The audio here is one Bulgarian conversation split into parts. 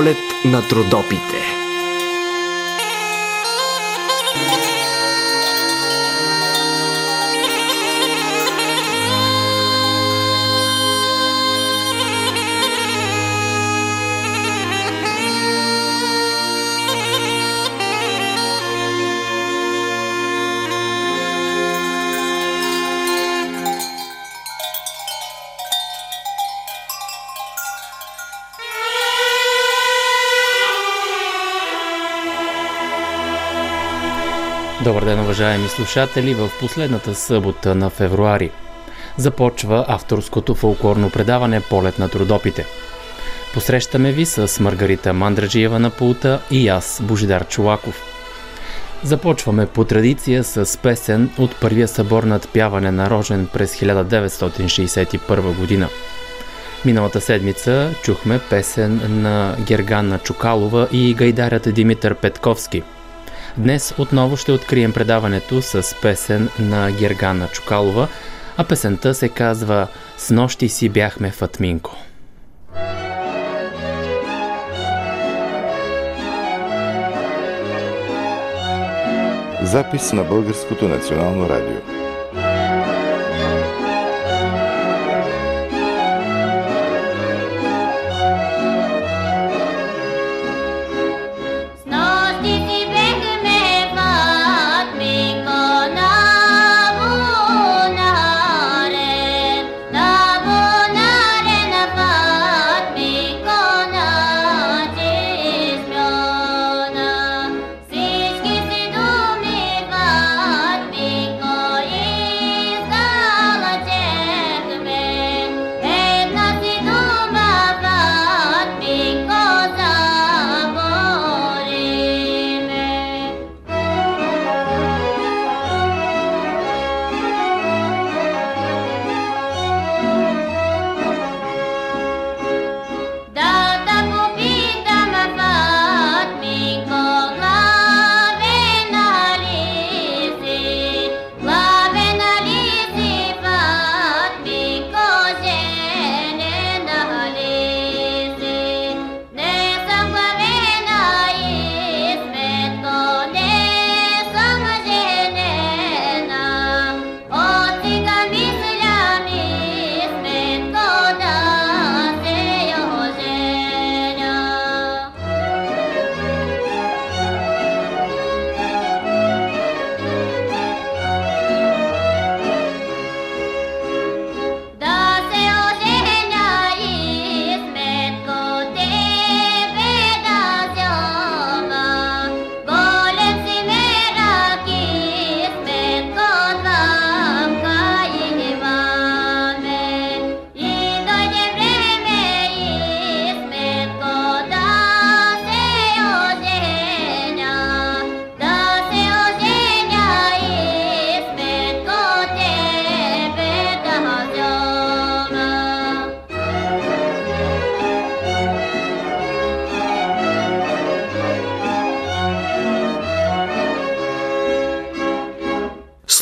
Полет на трудопите. Ден, уважаеми слушатели! В последната събота на февруари започва авторското фолклорно предаване Полет на трудопите. Посрещаме ви с Маргарита Мандраджиева на пулта и аз, Божидар Чулаков. Започваме по традиция с песен от първия събор над пяване на Рожен през 1961 година. Миналата седмица чухме песен на Гергана Чукалова и гайдарят Димитър Петковски – Днес отново ще открием предаването с песен на Гергана Чукалова, а песента се казва «С нощи си бяхме в Атминко». Запис на Българското национално радио.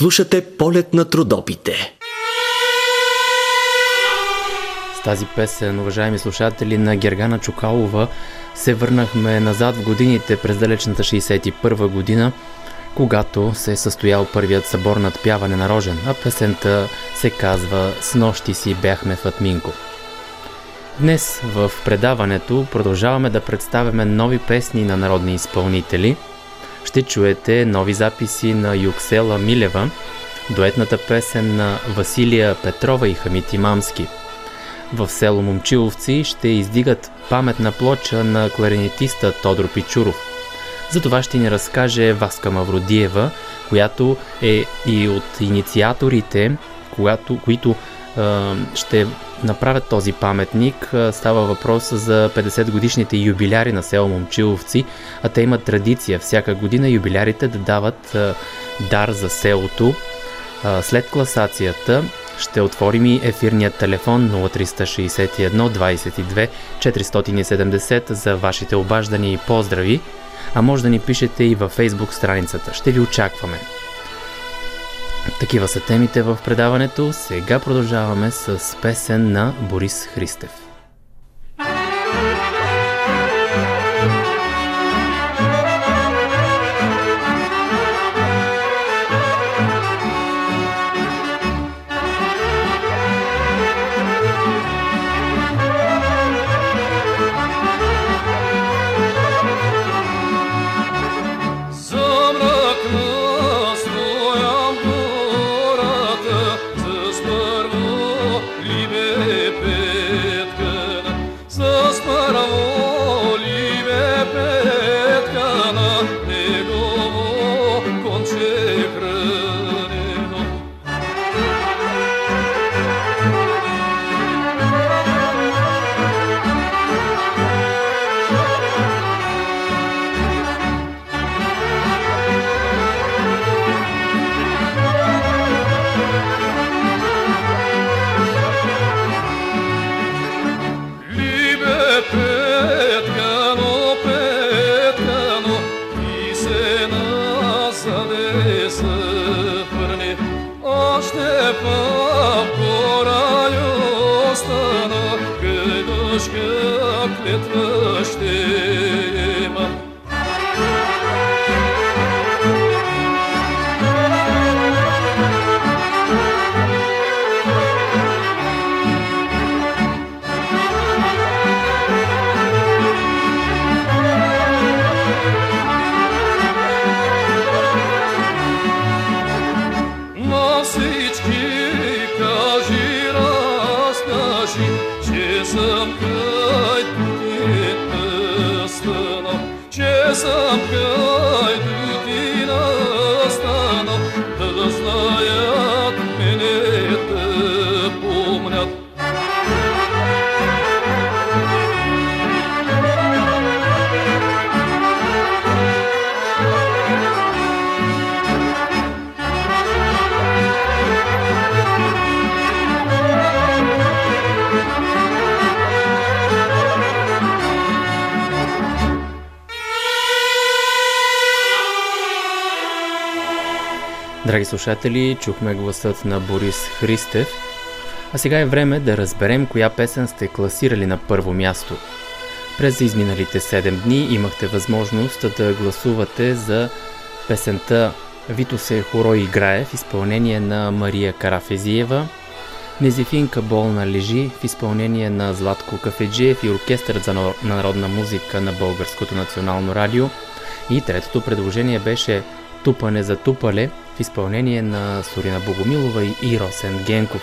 Слушате полет на трудопите. С тази песен, уважаеми слушатели на Гергана Чукалова, се върнахме назад в годините през далечната 61 година, когато се е състоял първият събор над пяване на Рожен, а песента се казва «С нощи си бяхме в Атминко». Днес в предаването продължаваме да представяме нови песни на народни изпълнители – ще чуете нови записи на Юксела Милева, дуетната песен на Василия Петрова и Хамити Мамски. в село Момчиловци ще издигат паметна плоча на кларинетиста Тодор Пичуров. За това ще ни разкаже Васка Мавродиева, която е и от инициаторите, която, които ще направят този паметник. Става въпрос за 50 годишните юбиляри на село Момчиловци, а те имат традиция всяка година юбилярите да дават е, дар за селото. Е, след класацията ще отворим и ефирният телефон 0361 22 470 за вашите обаждания и поздрави, а може да ни пишете и във фейсбук страницата. Ще ви очакваме. Такива са темите в предаването. Сега продължаваме с песен на Борис Христев. Драги слушатели, чухме гласът на Борис Христев. А сега е време да разберем коя песен сте класирали на първо място. През изминалите 7 дни имахте възможност да гласувате за песента Вито се хоро играе в изпълнение на Мария Карафезиева, Незифинка болна лежи в изпълнение на Златко Кафеджиев и Оркестърът за народна музика на Българското национално радио. И третото предложение беше Тупане за тупале в изпълнение на Сорина Богомилова и Росен Генков.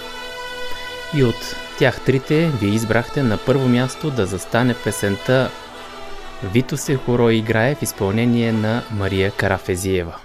И от тях трите ви избрахте на първо място да застане песента Вито се хоро играе в изпълнение на Мария Карафезиева.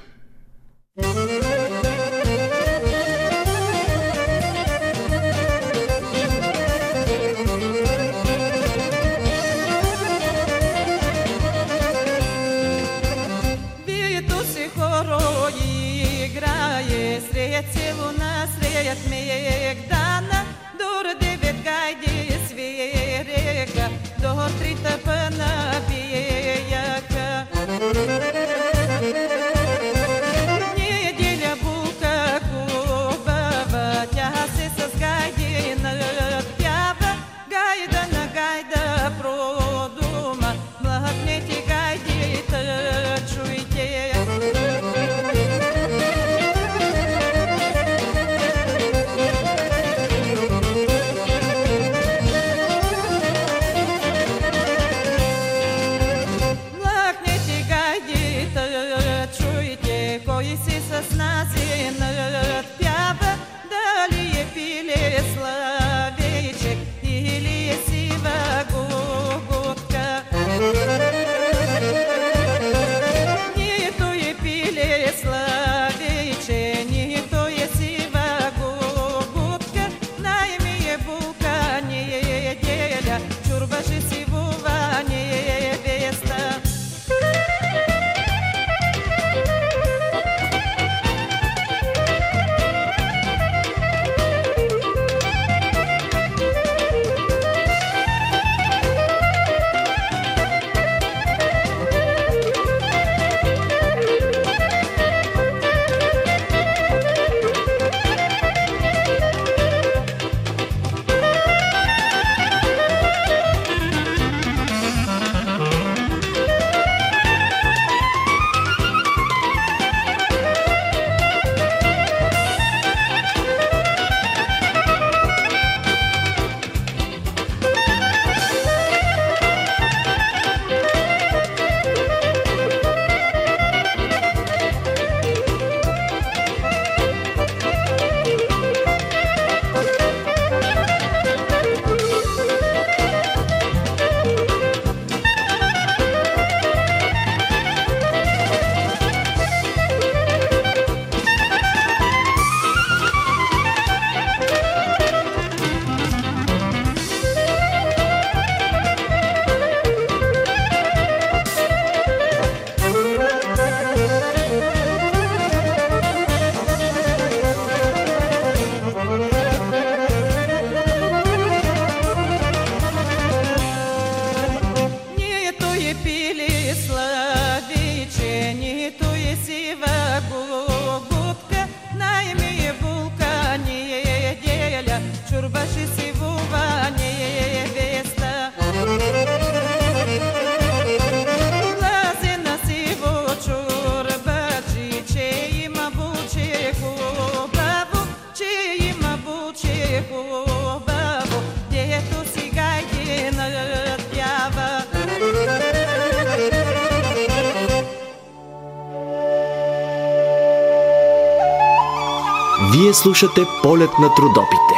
Слушате полет на трудопите.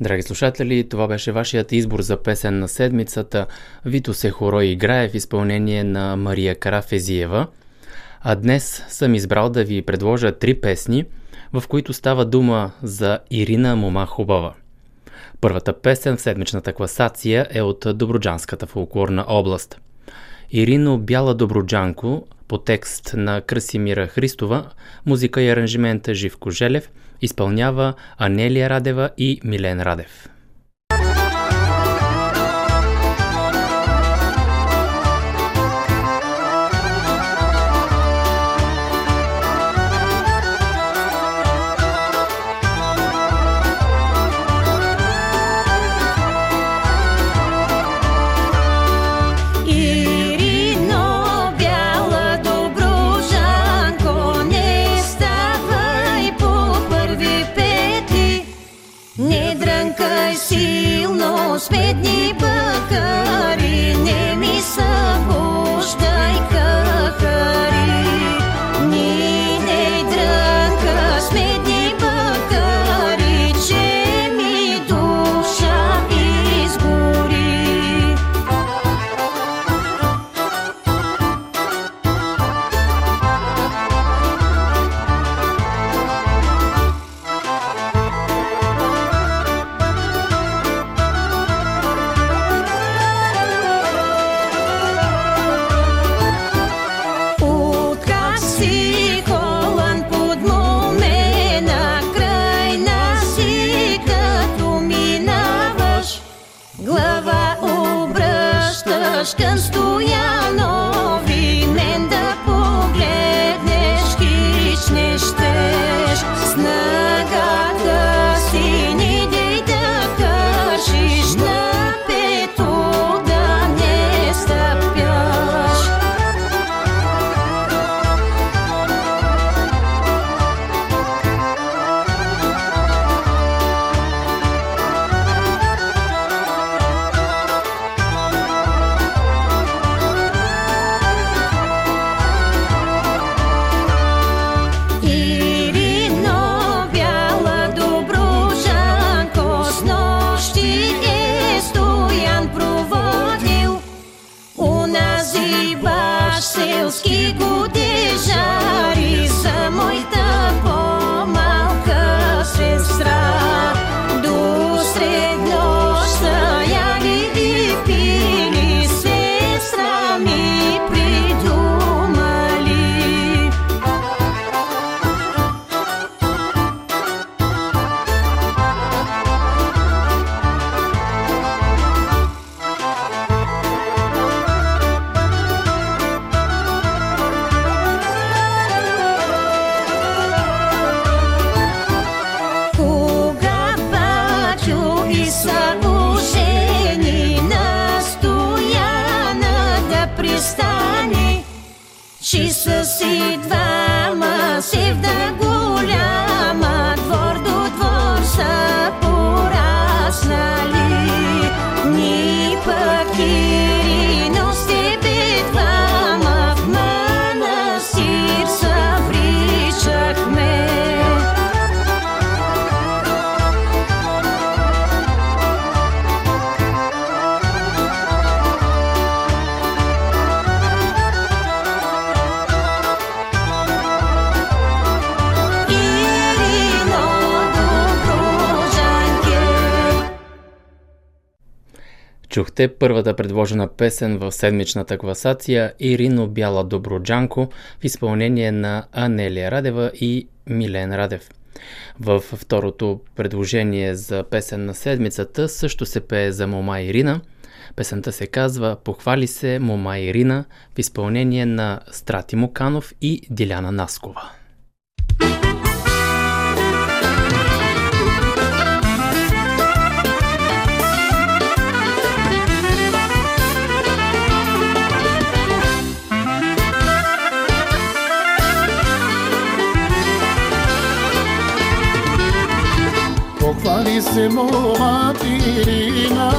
Драги слушатели, това беше вашият избор за песен на седмицата. Вито се хоро играе в изпълнение на Мария Карафезиева. А днес съм избрал да ви предложа три песни, в които става дума за Ирина Мома Хубава. Първата песен в седмичната класация е от Доброджанската фолклорна област. Ирино Бяла Доброджанко по текст на Красимира Христова, музика и аранжимента Живко Желев, изпълнява Анелия Радева и Милен Радев. sieht, was Чухте първата предложена песен в седмичната класация Ирино Бяла Доброджанко в изпълнение на Анелия Радева и Милен Радев. В второто предложение за песен на седмицата също се пее за Мома Ирина. Песента се казва Похвали се Мома Ирина в изпълнение на Страти Муканов и Диляна Наскова. Похвали се мома Ирина,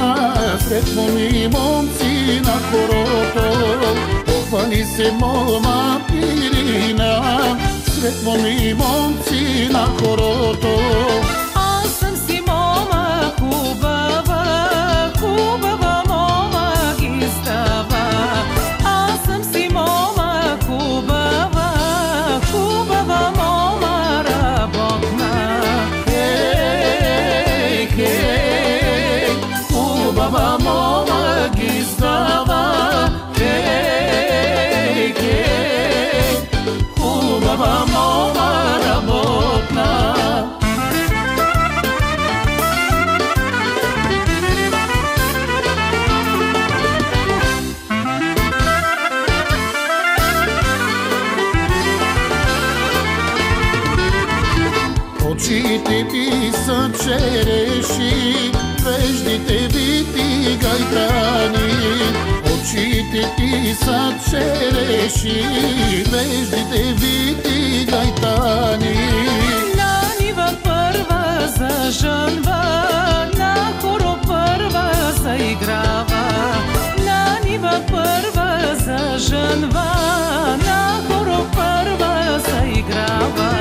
сред моми момци на хорото, похвали се мома Ирина, сред моми момци на хорото. Аз съм си Очите ти са череши, веждите вити гайтани. На нива първа зажънва, на хоро първа заиграва. На нива първа зажънва, на хоро първа заиграва.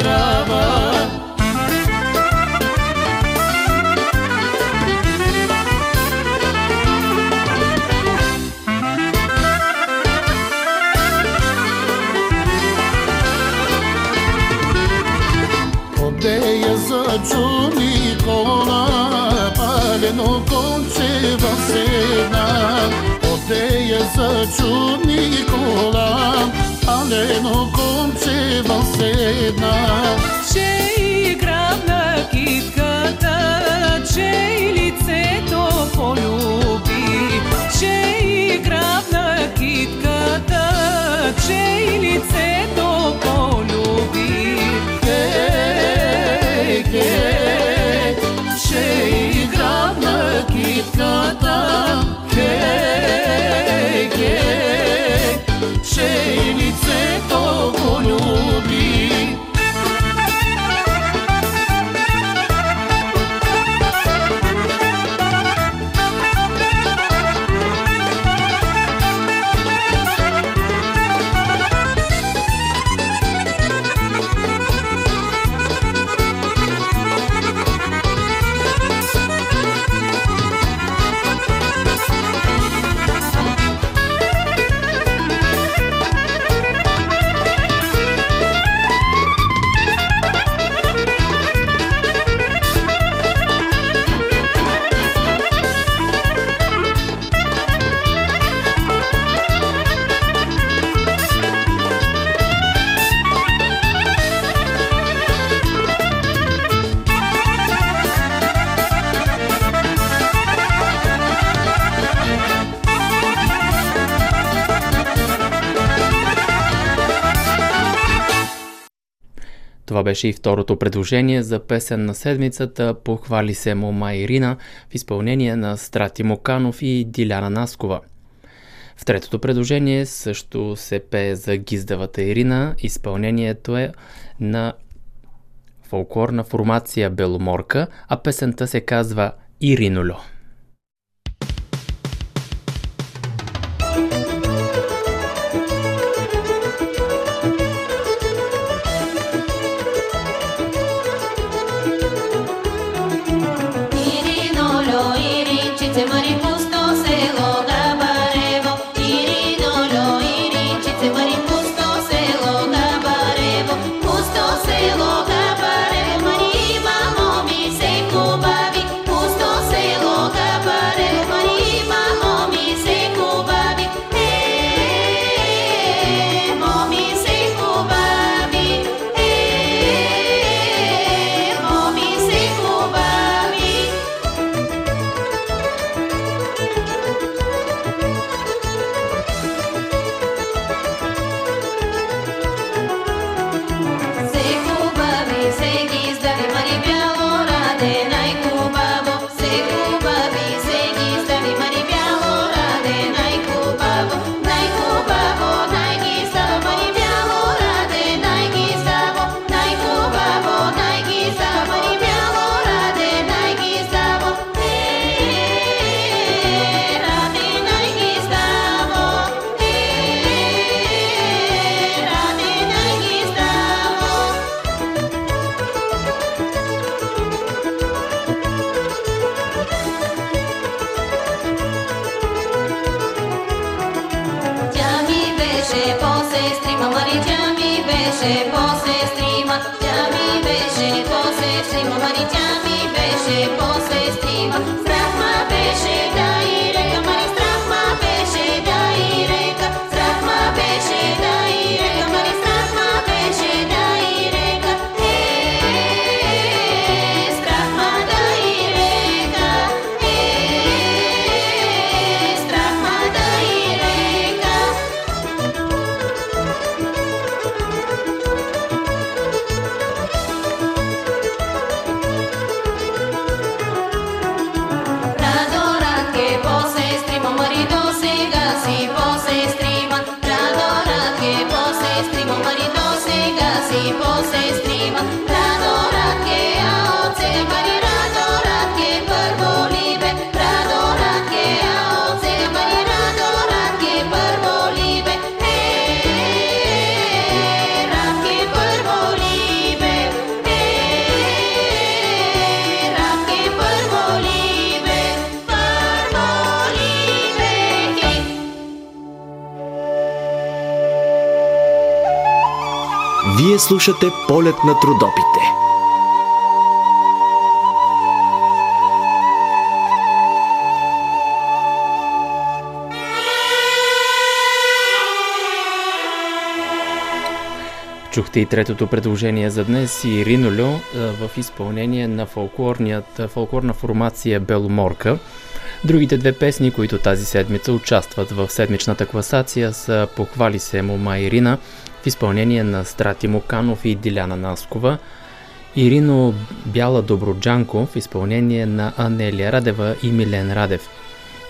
akraba beyaz açuli kola paleno konce vasena o beyaz açuli kola paleno konce конче в Това беше и второто предложение за песен на седмицата Похвали се Мома Ирина в изпълнение на Страти Моканов и Диляна Наскова. В третото предложение също се пее за Гиздавата Ирина. Изпълнението е на фолклорна формация Беломорка, а песента се казва Ириноло. Слушате полет на трудопите. Чухте и третото предложение за днес и Ринолю в изпълнение на фолклорна формация Беломорка. Другите две песни, които тази седмица участват в седмичната класация са Похвали се Мома Ирина в изпълнение на Страти Моканов и Диляна Наскова, Ирино Бяла Доброджанко в изпълнение на Анелия Радева и Милен Радев.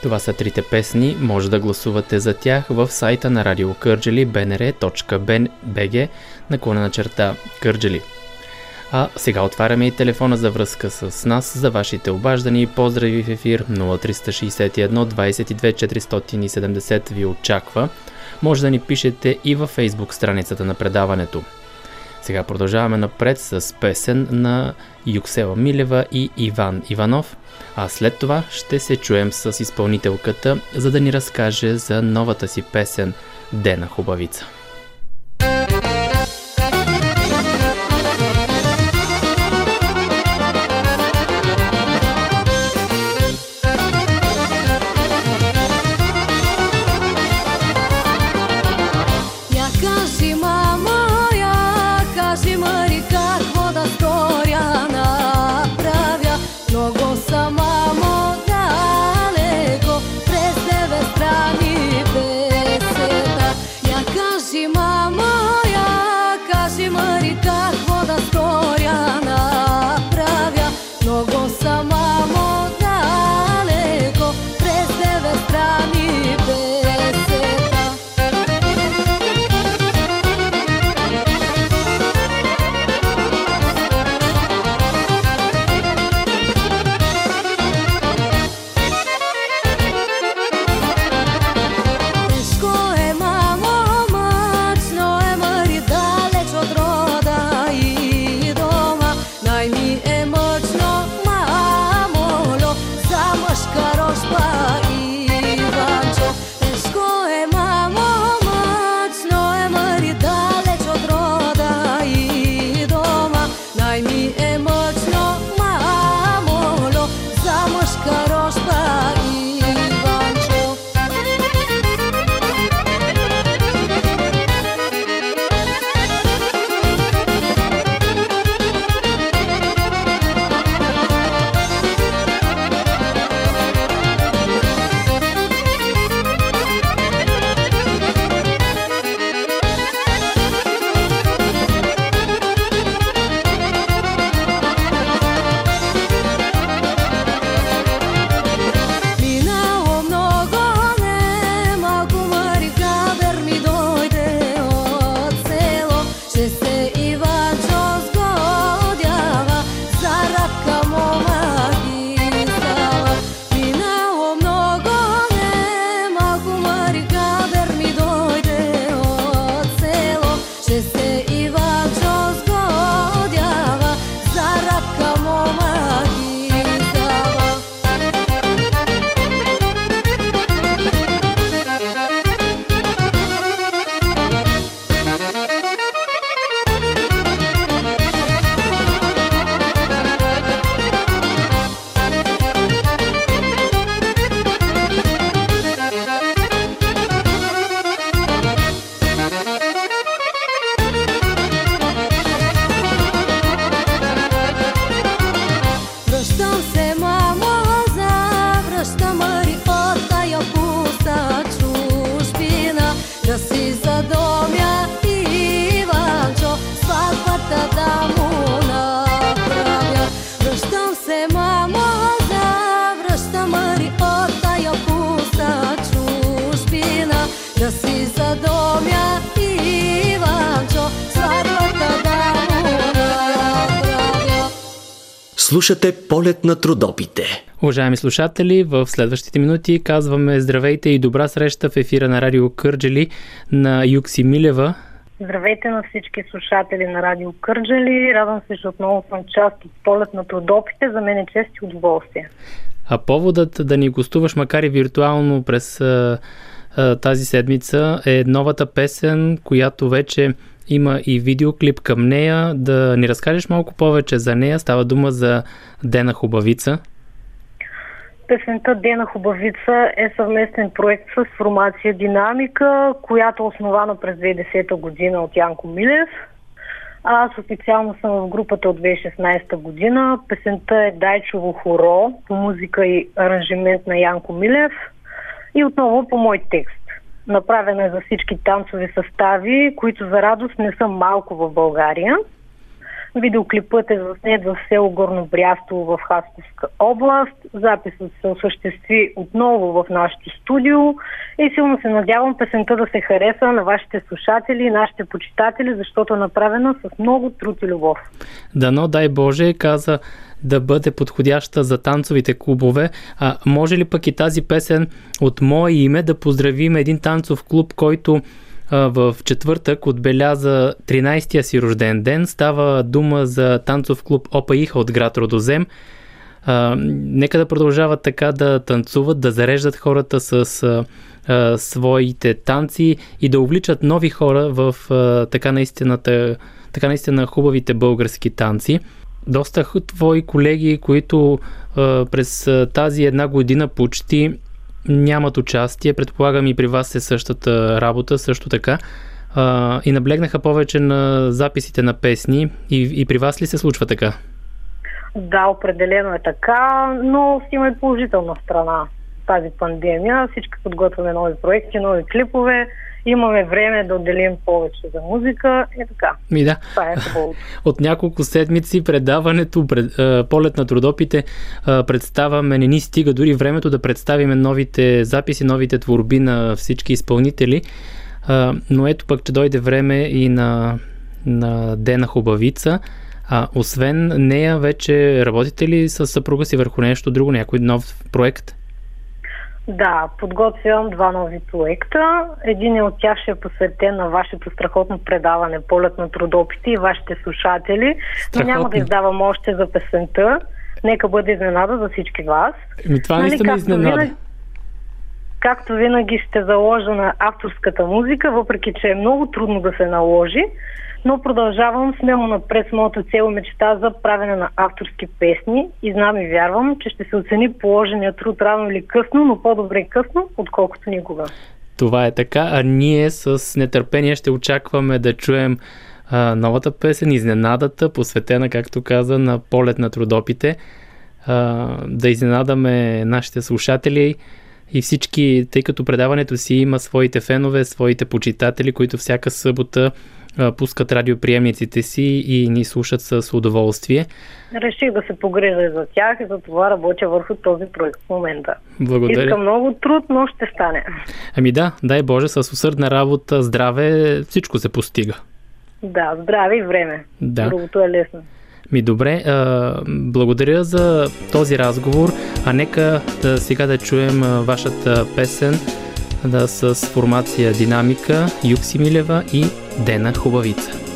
Това са трите песни, може да гласувате за тях в сайта на Радио Кърджели bnr.bg наклонена черта Кърджели. А сега отваряме и телефона за връзка с нас за вашите обаждани поздрави в ефир 0361 22 470 ви очаква. Може да ни пишете и във фейсбук страницата на предаването. Сега продължаваме напред с песен на Юксела Милева и Иван Иванов, а след това ще се чуем с изпълнителката, за да ни разкаже за новата си песен Дена хубавица. Слушате полет на трудопите. Уважаеми слушатели, в следващите минути казваме здравейте и добра среща в ефира на Радио Кърджели на Юкси Милева. Здравейте на всички слушатели на Радио Кърджали. Радвам се, че отново съм част от полет на трудопите. За мен е чест и удоволствие. А поводът да ни гостуваш, макар и виртуално през тази седмица, е новата песен, която вече има и видеоклип към нея. Да ни разкажеш малко повече за нея. Става дума за Дена Хубавица. Песента Дена Хубавица е съвместен проект с формация Динамика, която е основана през 2010 година от Янко Милев. Аз официално съм в групата от 2016 година. Песента е Дайчово хоро по музика и аранжимент на Янко Милев и отново по мой текст. Направена е за всички танцови състави, които за радост не са малко в България. Видеоклипът е заснет в село Горно Брястово в Хасковска област. Записът се осъществи отново в нашето студио и силно се надявам песента да се хареса на вашите слушатели и нашите почитатели, защото е направена с много труд и любов. Дано, дай Боже, каза да бъде подходяща за танцовите клубове. А може ли пък и тази песен от мое име да поздравим един танцов клуб, който в четвъртък отбеляза 13-я си рожден ден. Става дума за танцов клуб Опа Иха от град Родозем. А, нека да продължават така да танцуват, да зареждат хората с а, а, своите танци и да увличат нови хора в а, така, така наистина хубавите български танци. Доста твои колеги, които а, през тази една година почти нямат участие. Предполагам и при вас е същата работа, също така. А, и наблегнаха повече на записите на песни. И, и при вас ли се случва така? Да, определено е така, но си има и положителна страна тази пандемия. Всички подготвяме нови проекти, нови клипове имаме време да отделим повече за музика и така. Ми да. Това е. От няколко седмици предаването, пред, а, полет на трудопите, а, представяме, не ни стига дори времето да представиме новите записи, новите творби на всички изпълнители. А, но ето пък, че дойде време и на, на Дена Хубавица. А, освен нея, вече работите ли с съпруга си върху нещо друго, някой нов проект? Да, подготвям два нови проекта. Един е от тях ще е посветен на вашето страхотно предаване Полет на трудопите и вашите слушатели. Страхотно. Няма да издавам още за песента. Нека бъде изненада за всички вас. Ми това нали, не изненада. Винаги, както винаги ще заложа на авторската музика, въпреки че е много трудно да се наложи но продължавам смело напред с моята цел мечта за правене на авторски песни. И знам и вярвам, че ще се оцени положения труд рано или късно, но по-добре късно, отколкото никога. Това е така, а ние с нетърпение ще очакваме да чуем а, новата песен, изненадата, посветена, както каза, на полет на трудопите, а, да изненадаме нашите слушатели и всички, тъй като предаването си има своите фенове, своите почитатели, които всяка събота пускат радиоприемниците си и ни слушат с удоволствие. Реших да се погрежа за тях и за това работя върху този проект в момента. Благодаря. Иска много труд, но ще стане. Ами да, дай Боже, с усърдна работа, здраве, всичко се постига. Да, здраве и време. Да. Другото е лесно. Ми добре, а, благодаря за този разговор, а нека да сега да чуем вашата песен да, с формация Динамика, Юкси Милева и Дена Хубавица.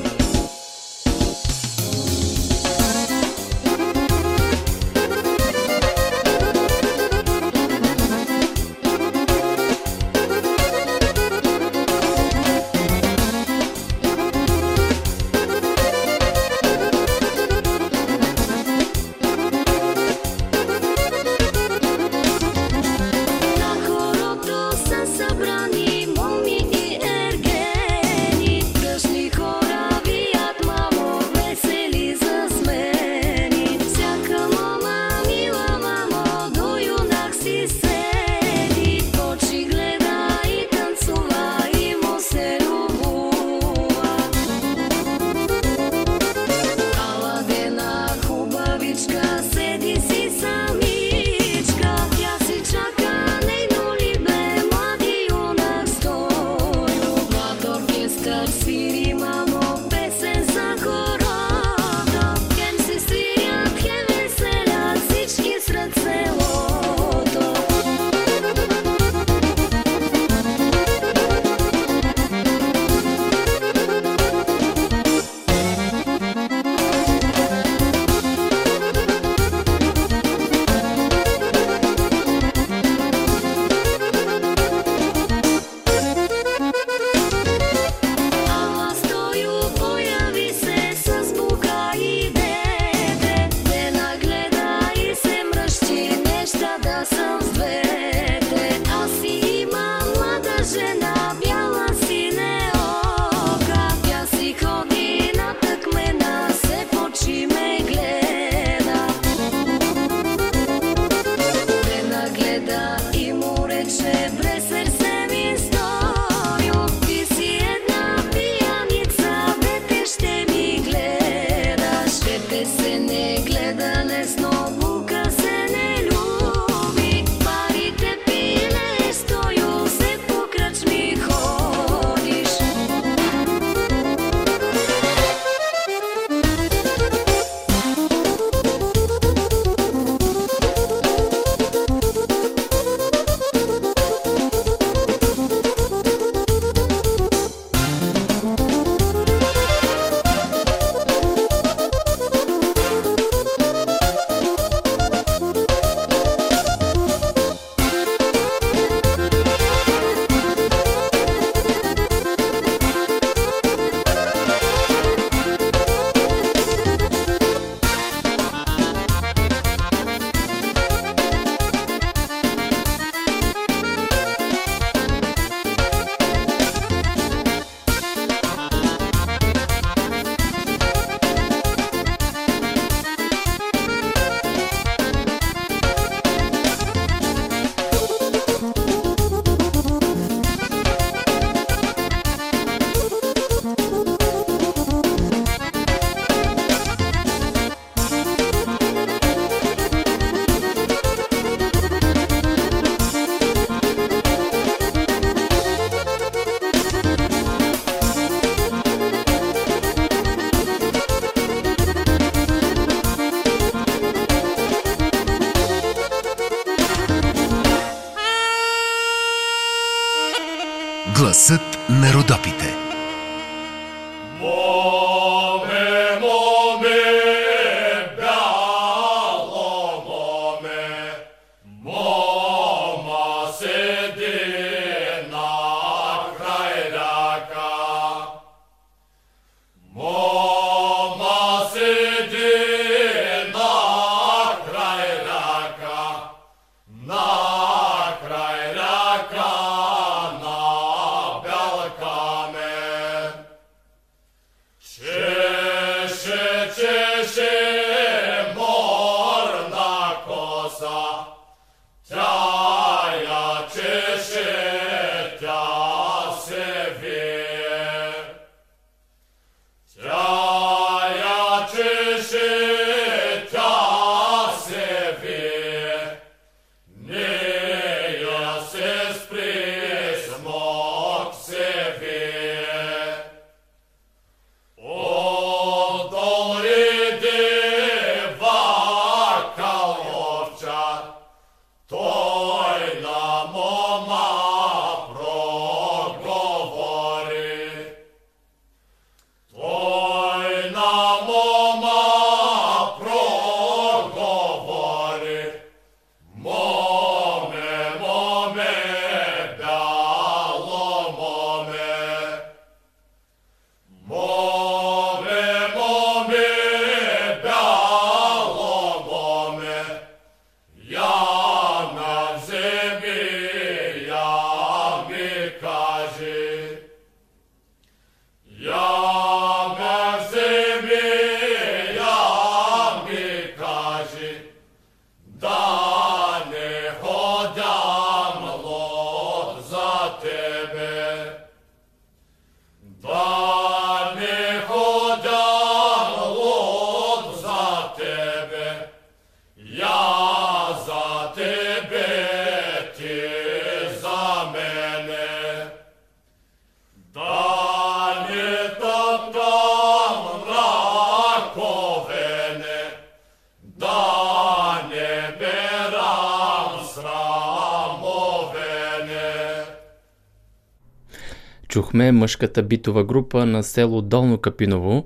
Мъжката битова група на село Долно Капиново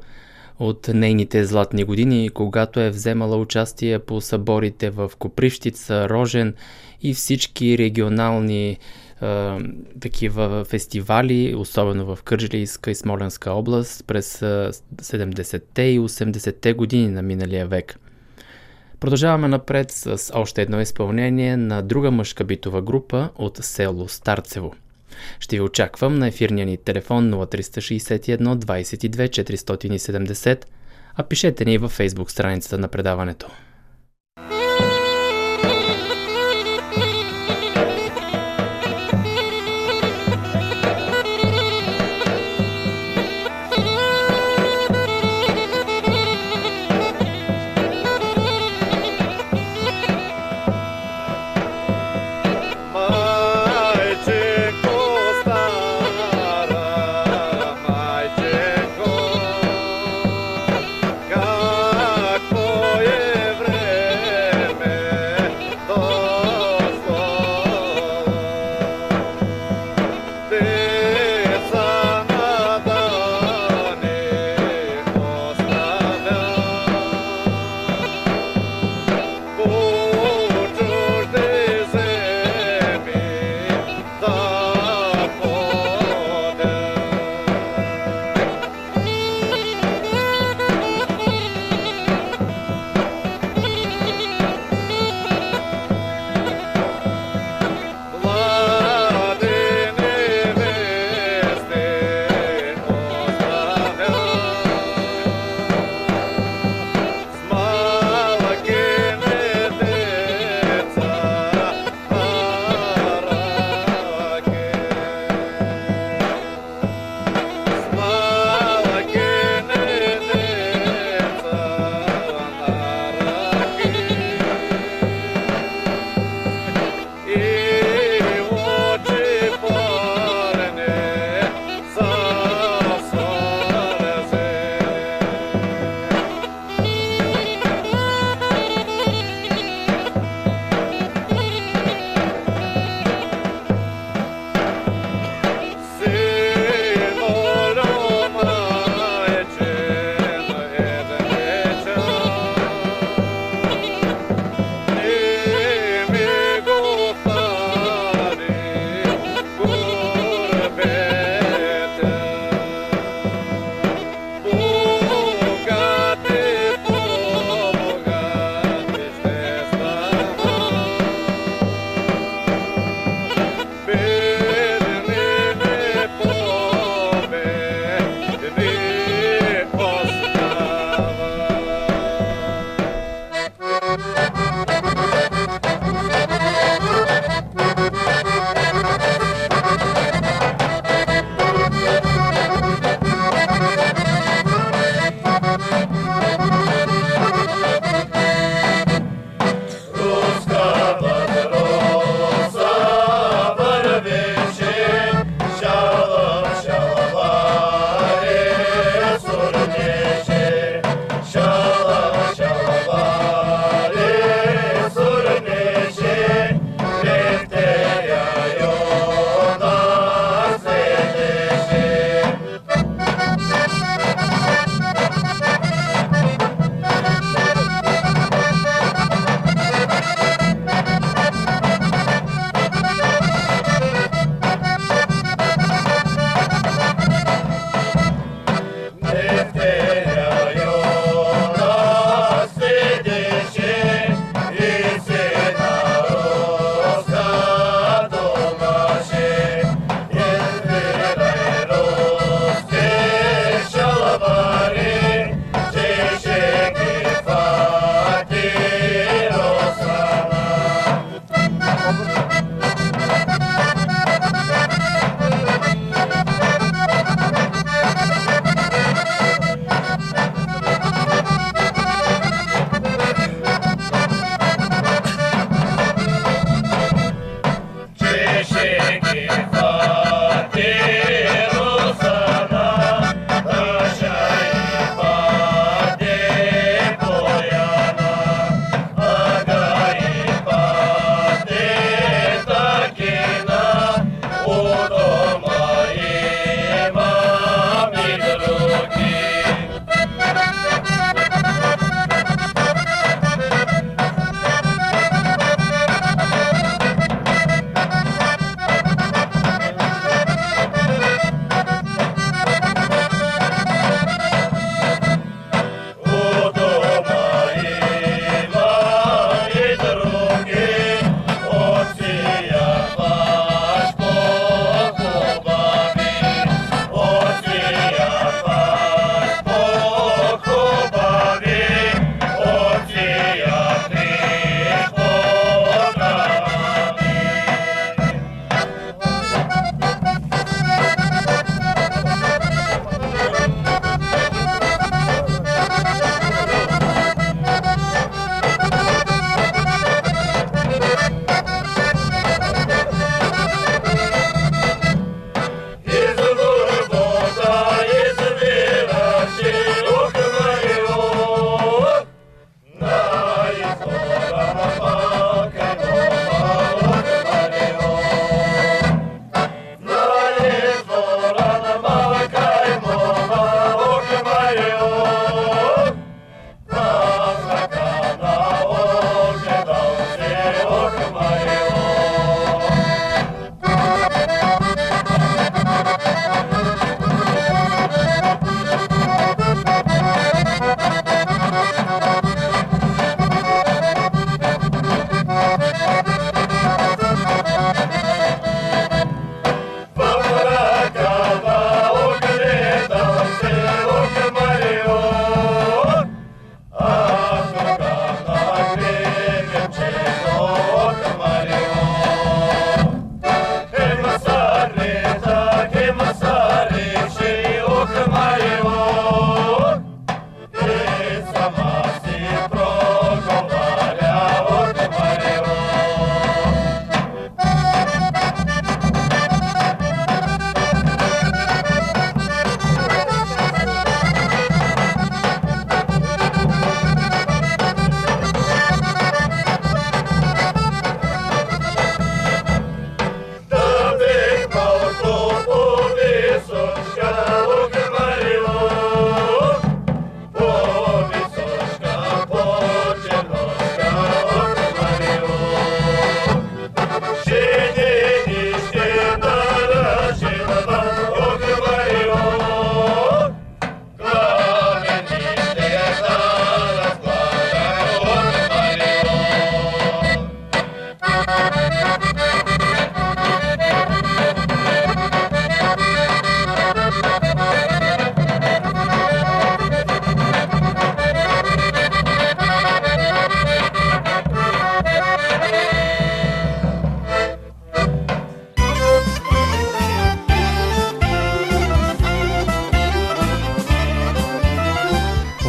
от нейните златни години, когато е вземала участие по съборите в Копривщица, Рожен и всички регионални е, такива фестивали, особено в Кърджалийска и Смоленска област през е, 70-те и 80-те години на миналия век. Продължаваме напред с още едно изпълнение на друга мъжка битова група от село Старцево. Ще ви очаквам на ефирния ни телефон 0361 22 470, а пишете ни във фейсбук страницата на предаването.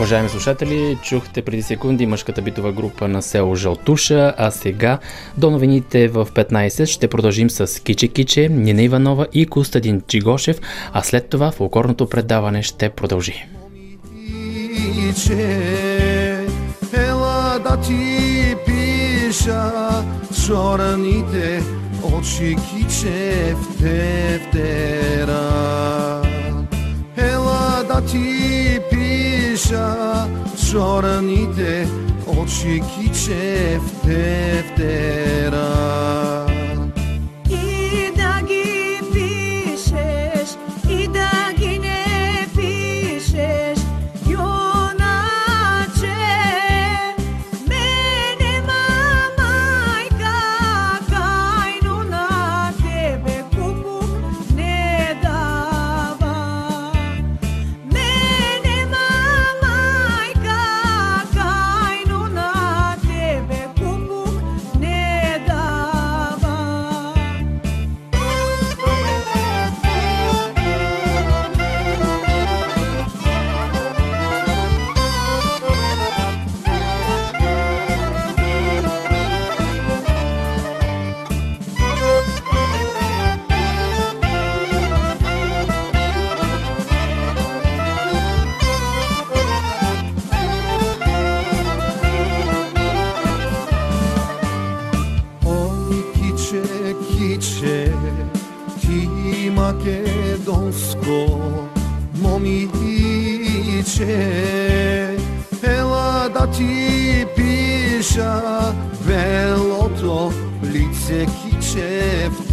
Уважаеми слушатели, чухте преди секунди мъжката битова група на село Жълтуша, а сега до новините в 15 ще продължим с Киче Киче, Нина Иванова и Костадин Чигошев, а след това фолклорното предаване ще продължи. Ela da ti piša Čoranite oči kiće vtevtera Ela da ti piša Čoranite oči kiće vtevtera I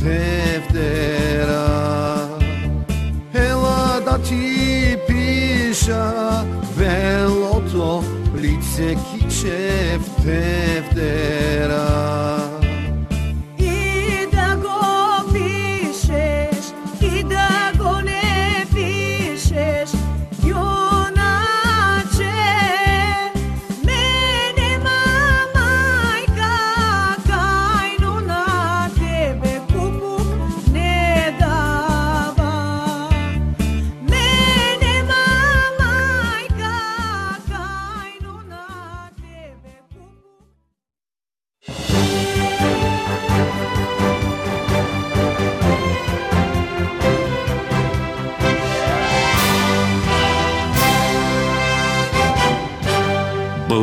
Deftera. Hela da ti piša Velo to lice kiče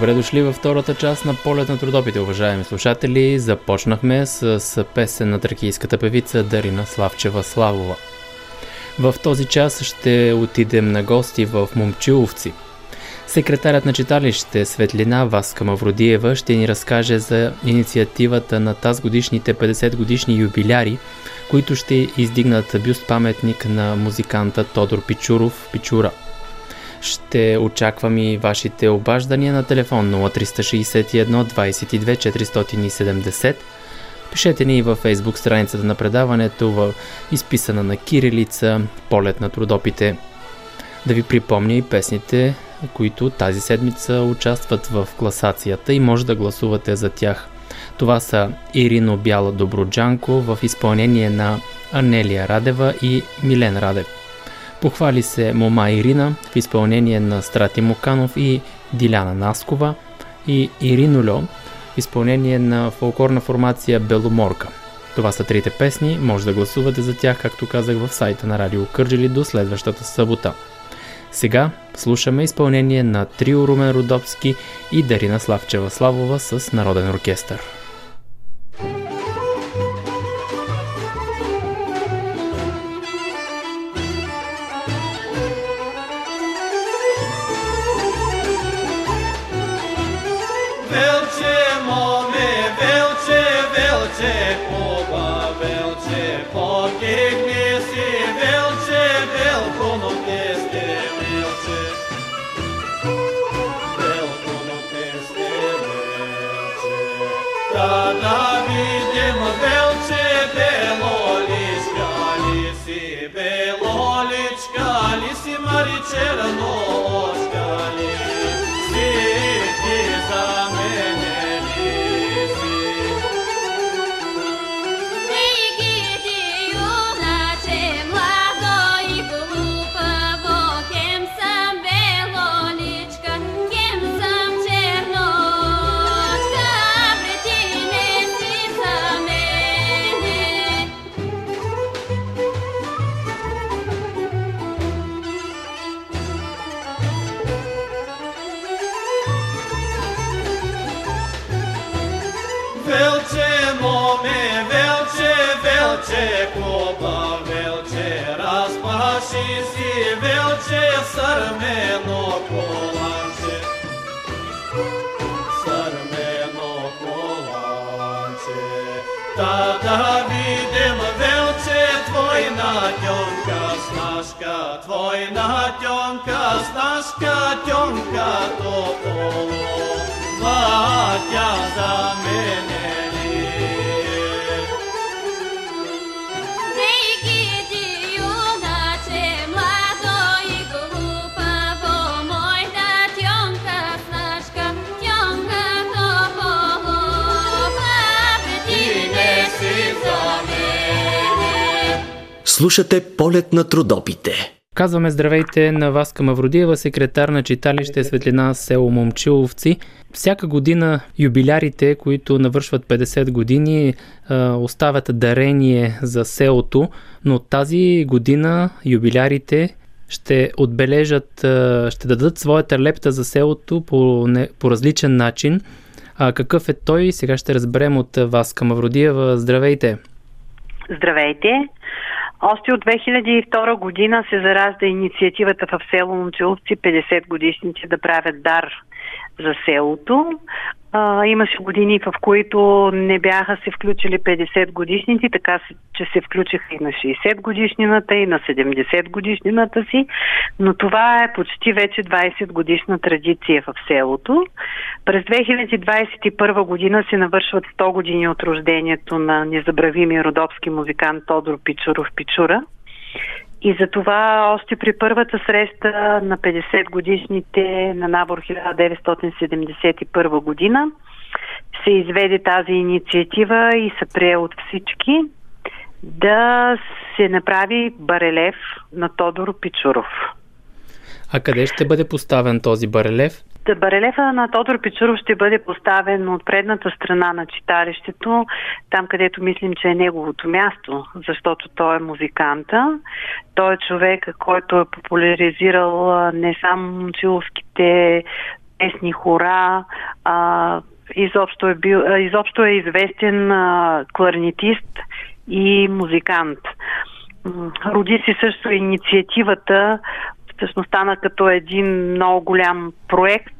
Добре дошли във втората част на Полет на трудопите, уважаеми слушатели. Започнахме с, с песен на тракийската певица Дарина Славчева Славова. В този час ще отидем на гости в Момчиловци. Секретарят на читалище Светлина Васка Мавродиева ще ни разкаже за инициативата на тази годишните 50 годишни юбиляри, които ще издигнат бюст паметник на музиканта Тодор Пичуров Пичура. Ще очаквам и вашите обаждания на телефон 0361 22 470. Пишете ни и във фейсбук страницата на предаването, в изписана на кирилица Полет на трудопите. Да ви припомня и песните, които тази седмица участват в класацията и може да гласувате за тях. Това са Ирино Бяла Доброджанко в изпълнение на Анелия Радева и Милен Радев. Похвали се Мома Ирина в изпълнение на Страти Муканов и Диляна Наскова и Ирино Льо в изпълнение на фолклорна формация Беломорка. Това са трите песни, може да гласувате за тях, както казах в сайта на Радио Кърджели до следващата събота. Сега слушаме изпълнение на трио Румен Родопски и Дарина Славчева Славова с Народен оркестър. Лиси, мари велче, разпаши си, велче, сърмено коланче. Сърмено коланче. Та да видим, велче, твойна тьонка, снашка, твойна тьонка, снашка, тьонка, тополо. Батя за Слушате полет на трудопите. Казваме здравейте на Васка Мавродиева, секретар на читалище Светлина село Момчиловци. Всяка година юбилярите, които навършват 50 години, оставят дарение за селото, но тази година юбилярите ще отбележат, ще дадат своята лепта за селото по, не, по различен начин. А какъв е той? Сега ще разберем от Васка Мавродиева. Здравейте! Здравейте! Още от 2002 година се заражда инициативата в село Момчиловци 50 годишните да правят дар за селото. А, имаше години, в които не бяха се включили 50 годишните, така че се включиха и на 60 годишнината, и на 70 годишнината си, но това е почти вече 20 годишна традиция в селото. През 2021 година се навършват 100 години от рождението на незабравимия родопски музикант Тодор Пичуров Пичура. И за това още при първата среща на 50 годишните на набор 1971 година се изведе тази инициатива и се прие от всички да се направи барелев на Тодор Пичуров. А къде ще бъде поставен този барелев? Барелефа на Тодор Пичуров ще бъде поставен от предната страна на читалището, там където мислим, че е неговото място, защото той е музиканта. Той е човек, който е популяризирал не само чиловските местни хора, а, изобщо, е бил, изобщо е известен а, кларнетист и музикант. Роди си също инициативата, всъщност стана като един много голям проект,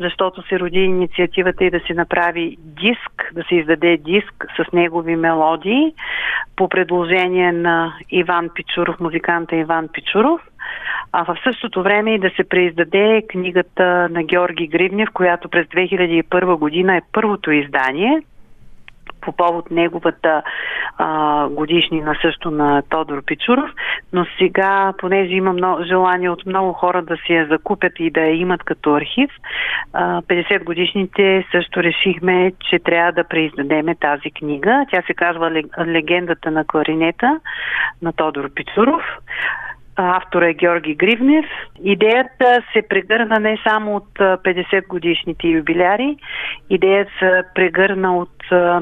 защото се роди инициативата и да се направи диск, да се издаде диск с негови мелодии по предложение на Иван Пичуров, музиканта Иван Пичуров. А в същото време и да се преиздаде книгата на Георги Гривнев, която през 2001 година е първото издание по повод неговата а, годишнина също на Тодор Пичуров, но сега, понеже има много, желание от много хора да си я закупят и да я имат като архив, а, 50 годишните също решихме, че трябва да преиздадеме тази книга. Тя се казва «Лег- Легендата на кларинета на Тодор Пичуров. Автора е Георги Гривнев. Идеята се прегърна не само от а, 50 годишните юбиляри, идеята се прегърна от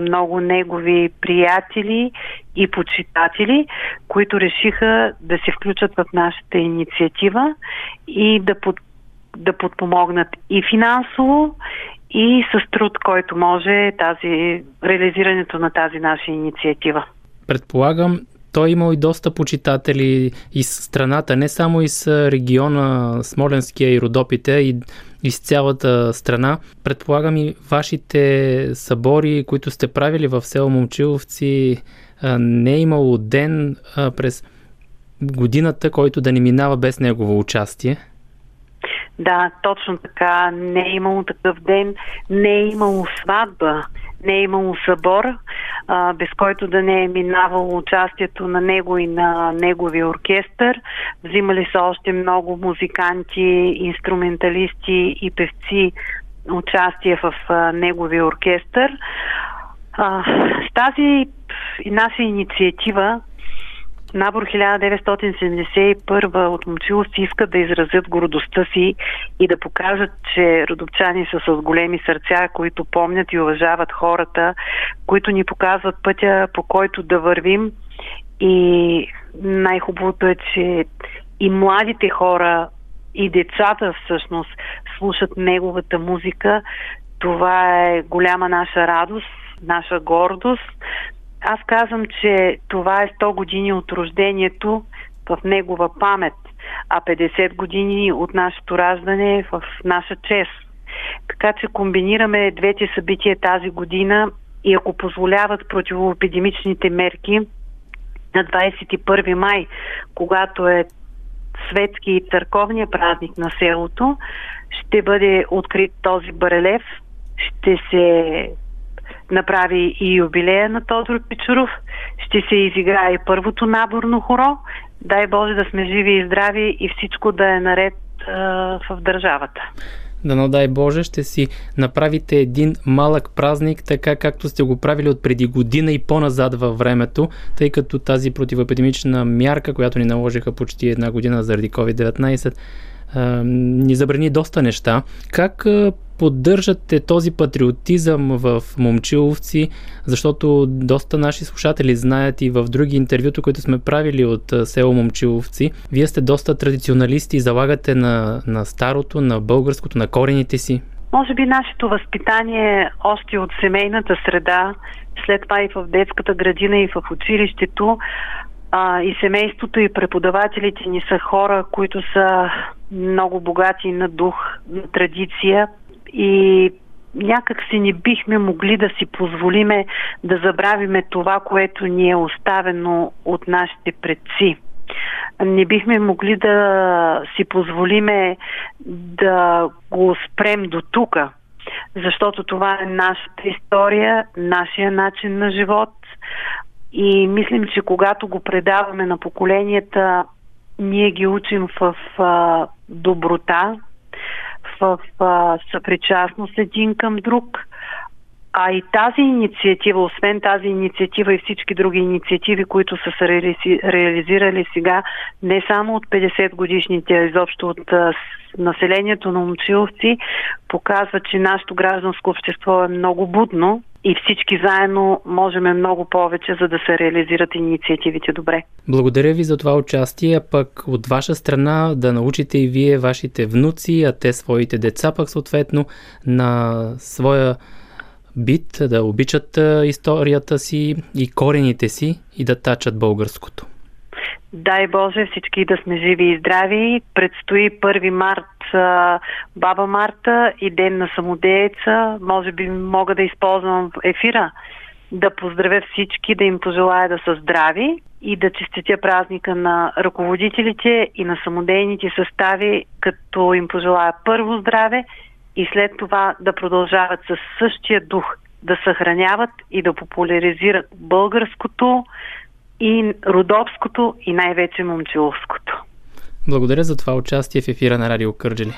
много негови приятели и почитатели, които решиха да се включат в нашата инициатива и да, под, да подпомогнат и финансово, и с труд, който може тази, реализирането на тази наша инициатива. Предполагам, той е имал и доста почитатели из страната, не само из региона Смоленския и Родопите, и из цялата страна. Предполагам и вашите събори, които сте правили в село Момчиловци, не е имало ден през годината, който да не минава без негово участие. Да, точно така. Не е имало такъв ден, не е имало сватба, не е имало събор, а, без който да не е минавало участието на него и на неговия оркестър. Взимали са още много музиканти, инструменталисти и певци участие в а, неговия оркестър. А, с тази наша инициатива Набор 1971 от момчиловци искат да изразят гордостта си и да покажат, че родопчани са с големи сърца, които помнят и уважават хората, които ни показват пътя по който да вървим и най-хубавото е, че и младите хора, и децата всъщност слушат неговата музика. Това е голяма наша радост, наша гордост, аз казвам, че това е 100 години от рождението в негова памет, а 50 години от нашето раждане в наша чест. Така че комбинираме двете събития тази година и ако позволяват противоепидемичните мерки на 21 май, когато е светски и църковния празник на селото, ще бъде открит този барелев, ще се направи и юбилея на Тодор Пичуров. Ще се изиграе и първото наборно хоро. Дай Боже да сме живи и здрави и всичко да е наред а, в държавата. Дано дай Боже ще си направите един малък празник, така както сте го правили от преди година и по-назад във времето, тъй като тази противоепидемична мярка, която ни наложиха почти една година заради COVID-19, ни забрани доста неща. Как поддържате този патриотизъм в момчиловци, защото доста наши слушатели знаят и в други интервюта, които сме правили от село Момчиловци, вие сте доста традиционалисти и залагате на, на старото, на българското, на корените си. Може би нашето възпитание още от семейната среда, след това и в детската градина и в училището, а, и семейството и преподавателите ни са хора, които са много богати на дух, на традиция и някак си не бихме могли да си позволиме да забравиме това, което ни е оставено от нашите предци. Не бихме могли да си позволиме да го спрем до тука, защото това е нашата история, нашия начин на живот. И мислим, че когато го предаваме на поколенията, ние ги учим в доброта, в а, съпричастност един към друг. А и тази инициатива, освен тази инициатива и всички други инициативи, които са се реализирали сега, не само от 50 годишните, а изобщо от а, населението на Момчиловци, показва, че нашето гражданско общество е много будно и всички заедно можем много повече, за да се реализират инициативите добре. Благодаря ви за това участие, пък от ваша страна да научите и вие вашите внуци, а те своите деца пък съответно на своя бит, да обичат историята си и корените си и да тачат българското. Дай Боже всички да сме живи и здрави. Предстои 1 март Баба Марта и Ден на самодееца. Може би мога да използвам ефира да поздравя всички, да им пожелая да са здрави и да честитя празника на ръководителите и на самодейните състави, като им пожелая първо здраве и след това да продължават със същия дух да съхраняват и да популяризират българското и родопското и най-вече момчиловското. Благодаря за това участие в ефира на Радио Кърджели.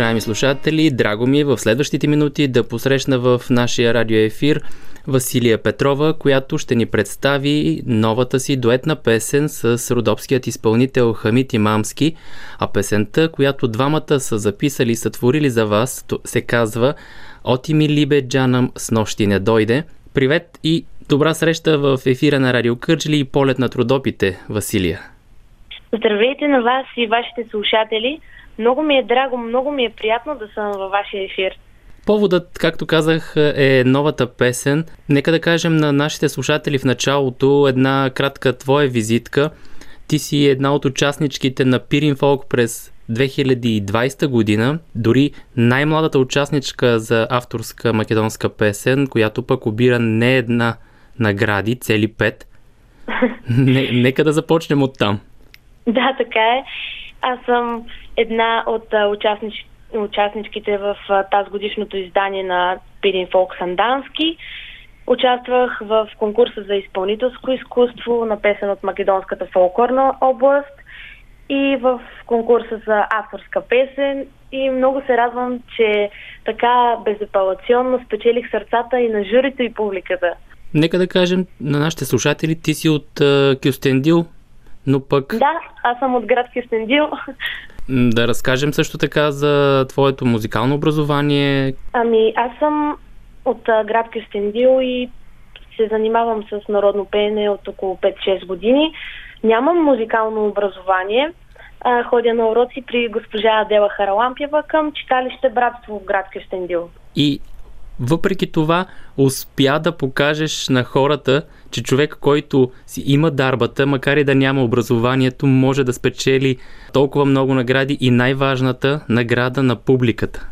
Уважаеми слушатели, драго ми е в следващите минути да посрещна в нашия радиоефир Василия Петрова, която ще ни представи новата си дуетна песен с родопският изпълнител Хамит Имамски, а песента, която двамата са записали и сътворили за вас, се казва Оти ми либе джанам с нощи не дойде. Привет и добра среща в ефира на Радио Кърджли и полет на трудопите, Василия. Здравейте на вас и вашите слушатели. Много ми е драго, много ми е приятно да съм във вашия ефир. Поводът, както казах, е новата песен. Нека да кажем на нашите слушатели в началото една кратка твоя визитка. Ти си една от участничките на Пирин Фолк през 2020 година, дори най-младата участничка за авторска македонска песен, която пък обира не една награди, цели пет. Не, нека да започнем от там. Да, така е. Аз съм една от участнич... участничките в тази годишното издание на Пирин Фолк Сандански. Участвах в конкурса за изпълнителско изкуство на песен от Македонската фолклорна област и в конкурса за авторска песен и много се радвам, че така безапелационно спечелих сърцата и на журито и публиката. Нека да кажем на нашите слушатели, ти си от Кюстендил, но пък... Да, аз съм от град Кюстендил. Да разкажем също така за твоето музикално образование. Ами, аз съм от град Кюстендил и се занимавам с народно пеене от около 5-6 години. Нямам музикално образование. А, ходя на уроци при госпожа Адела Харалампева към читалище Братство в град Кюстендил. И въпреки това успя да покажеш на хората, че човек, който си има дарбата, макар и да няма образованието, може да спечели толкова много награди и най-важната награда на публиката.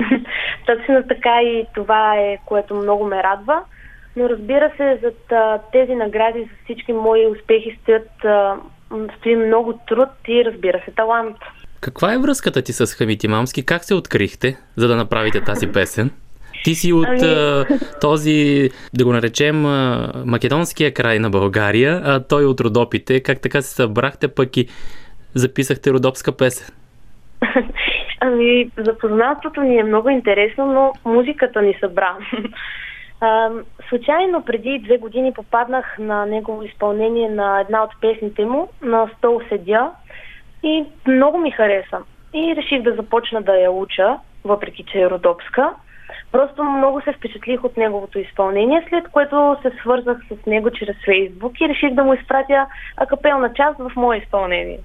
Точно така и това е, което много ме радва. Но разбира се, зад а, тези награди, за всички мои успехи стоят, а, стои много труд и разбира се талант. Каква е връзката ти с Хамит Имамски? Как се открихте, за да направите тази песен? Ти си от Ами- а, този, да го наречем, а, македонския край на България, а той от Родопите. Как така се събрахте, пък и записахте родопска песен? Ами, запознанството ни е много интересно, но музиката ни събра. А, случайно преди две години попаднах на негово изпълнение на една от песните му, на Стол седя и много ми хареса. И реших да започна да я уча, въпреки че е родопска. Просто много се впечатлих от неговото изпълнение, след което се свързах с него чрез Фейсбук и реших да му изпратя акапелна част в мое изпълнение.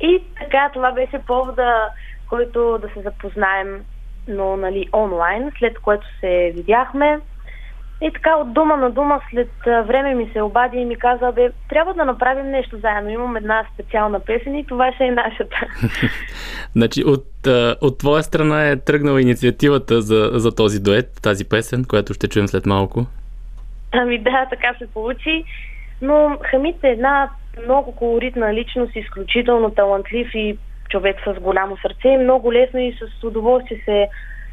И така, това беше повода, който да се запознаем, но нали, онлайн, след което се видяхме. И така, от дума на дума, след време ми се обади и ми каза, бе, трябва да направим нещо заедно. Имам една специална песен и това ще е нашата. Значи, от, от твоя страна е тръгнала инициативата за, за този дует, тази песен, която ще чуем след малко. Ами да, така се получи. Но Хамид е една много колоритна личност, изключително талантлив и човек с голямо сърце. И много лесно и с удоволствие се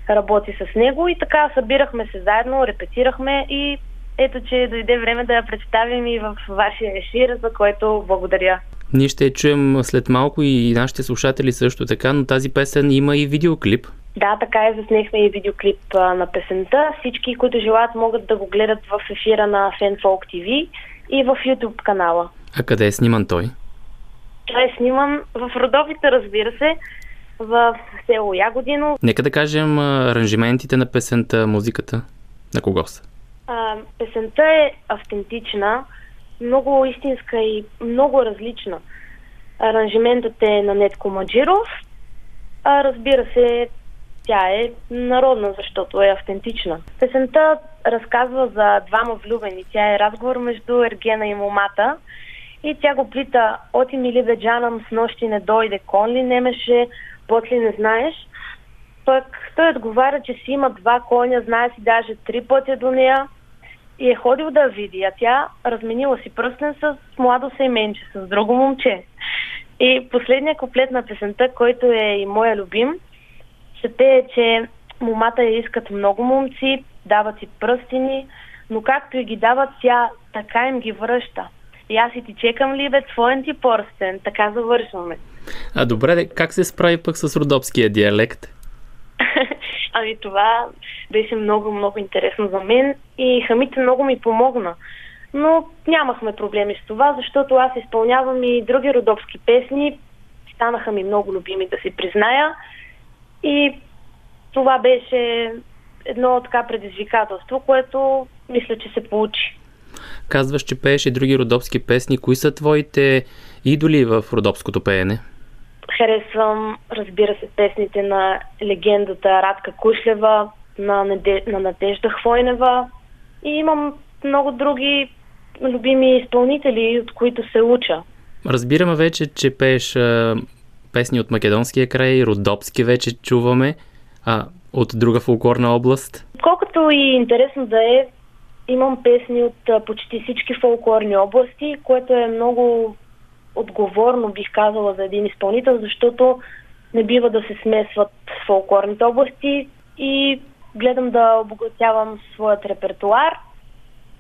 работи с него. И така събирахме се заедно, репетирахме и ето, че дойде време да я представим и в вашия ефир, за което благодаря. Ние ще я чуем след малко и нашите слушатели също така, но тази песен има и видеоклип. Да, така е, заснехме и видеоклип а, на песента. Всички, които желаят, могат да го гледат в ефира на FanFolk TV и в YouTube канала. А къде е сниман той? Той е сниман в Родовите, разбира се, в село Ягодино. Нека да кажем аранжиментите на песента, музиката. На кого са? А, песента е автентична, много истинска и много различна. Аранжиментът е на Нетко Маджиров, а разбира се, тя е народна, защото е автентична. Песента разказва за двама влюбени. Тя е разговор между Ергена и момата. И тя го плита, оти ми ли бе джанам, с нощи не дойде, кон ли немеше, път ли не знаеш. Пък той отговаря, че си има два коня, знае си даже три пътя до нея и е ходил да види, а тя разменила си пръстен с младо семенче, с друго момче. И последният куплет на песента, който е и моя любим, се пее, че момата я искат много момци, дават си пръстини, но както и ги дават, тя така им ги връща. И аз и ти чекам ли бе твоен ти така завършваме. А добре, как се справи пък с родопския диалект? Ами това беше много, много интересно за мен и Хамите много ми помогна. Но нямахме проблеми с това, защото аз изпълнявам и други родопски песни. Станаха ми много любими, да си призная. И това беше едно така предизвикателство, което мисля, че се получи. Казваш, че пееш и други родопски песни. Кои са твоите идоли в родопското пеене? Харесвам, разбира се, песните на легендата Радка Кушлева, на, Неде... на Надежда Хвойнева и имам много други любими изпълнители, от които се уча. Разбираме вече, че пееш а, песни от македонския край, родопски вече чуваме, а от друга фолклорна област. Колкото и интересно да е, имам песни от почти всички фолклорни области, което е много отговорно, бих казала, за един изпълнител, защото не бива да се смесват фолклорните области и гледам да обогатявам своят репертуар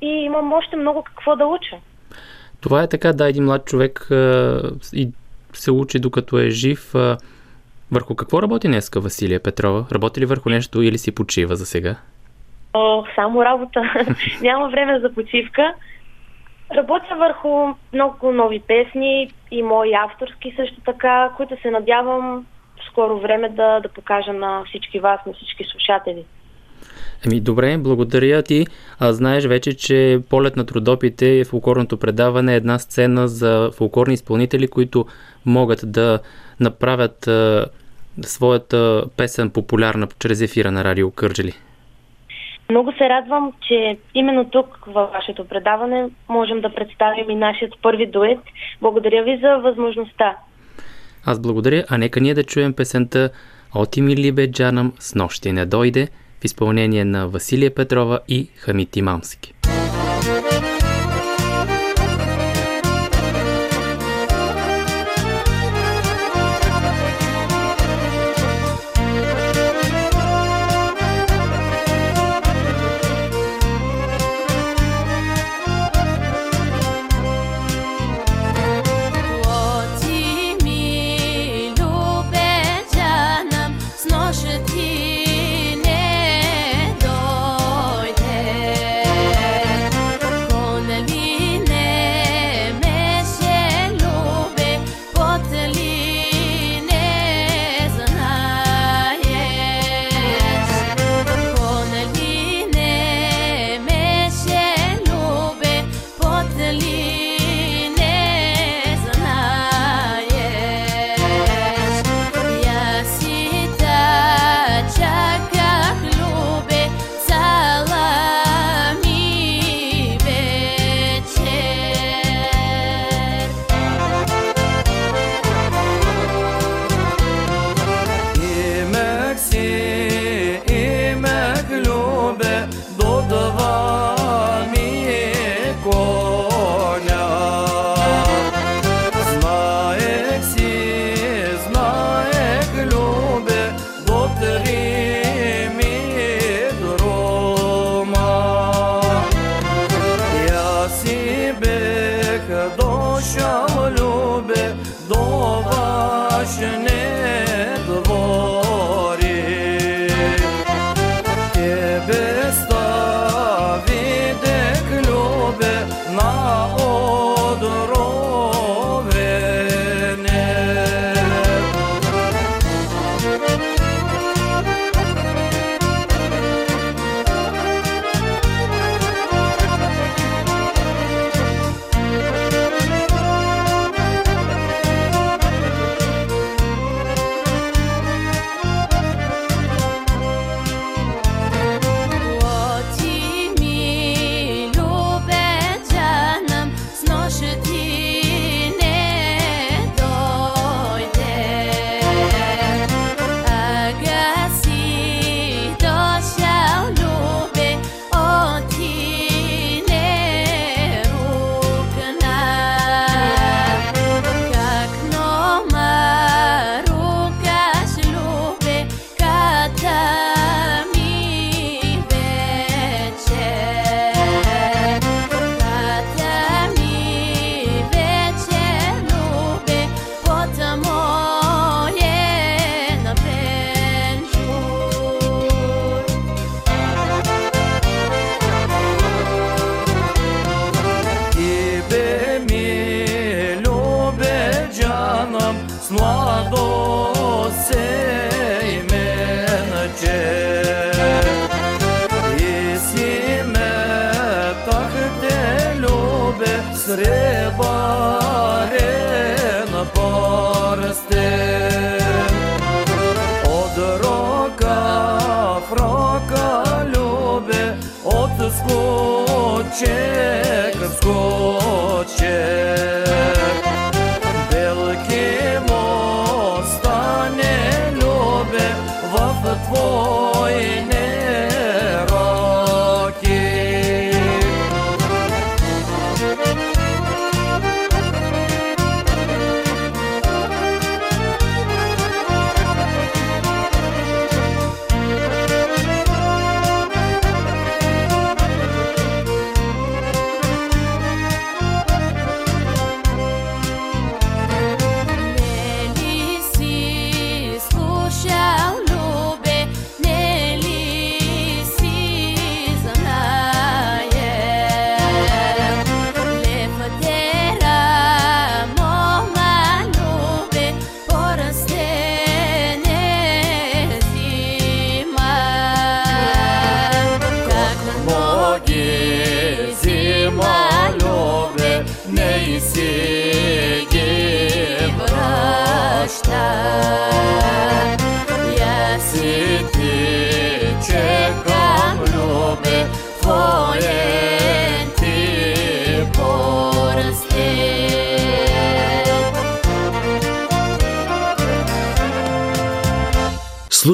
и имам още много какво да уча. Това е така, да, един млад човек и се учи докато е жив. Върху какво работи днеска Василия Петрова? Работи ли върху нещо или си почива за сега? О, само работа. Няма време за почивка. Работя върху много нови песни и мои авторски също така, които се надявам в скоро време да, да покажа на всички вас, на всички слушатели. Ами добре, благодаря ти. А, знаеш вече, че полет на трудопите е фолклорното предаване е една сцена за фолклорни изпълнители, които могат да направят а, своята песен популярна чрез ефира на Радио Кърджели. Много се радвам, че именно тук във вашето предаване можем да представим и нашият първи дует. Благодаря ви за възможността. Аз благодаря, а нека ние да чуем песента Отими либе джанам с нощи не дойде в изпълнение на Василия Петрова и Хамити Мамски.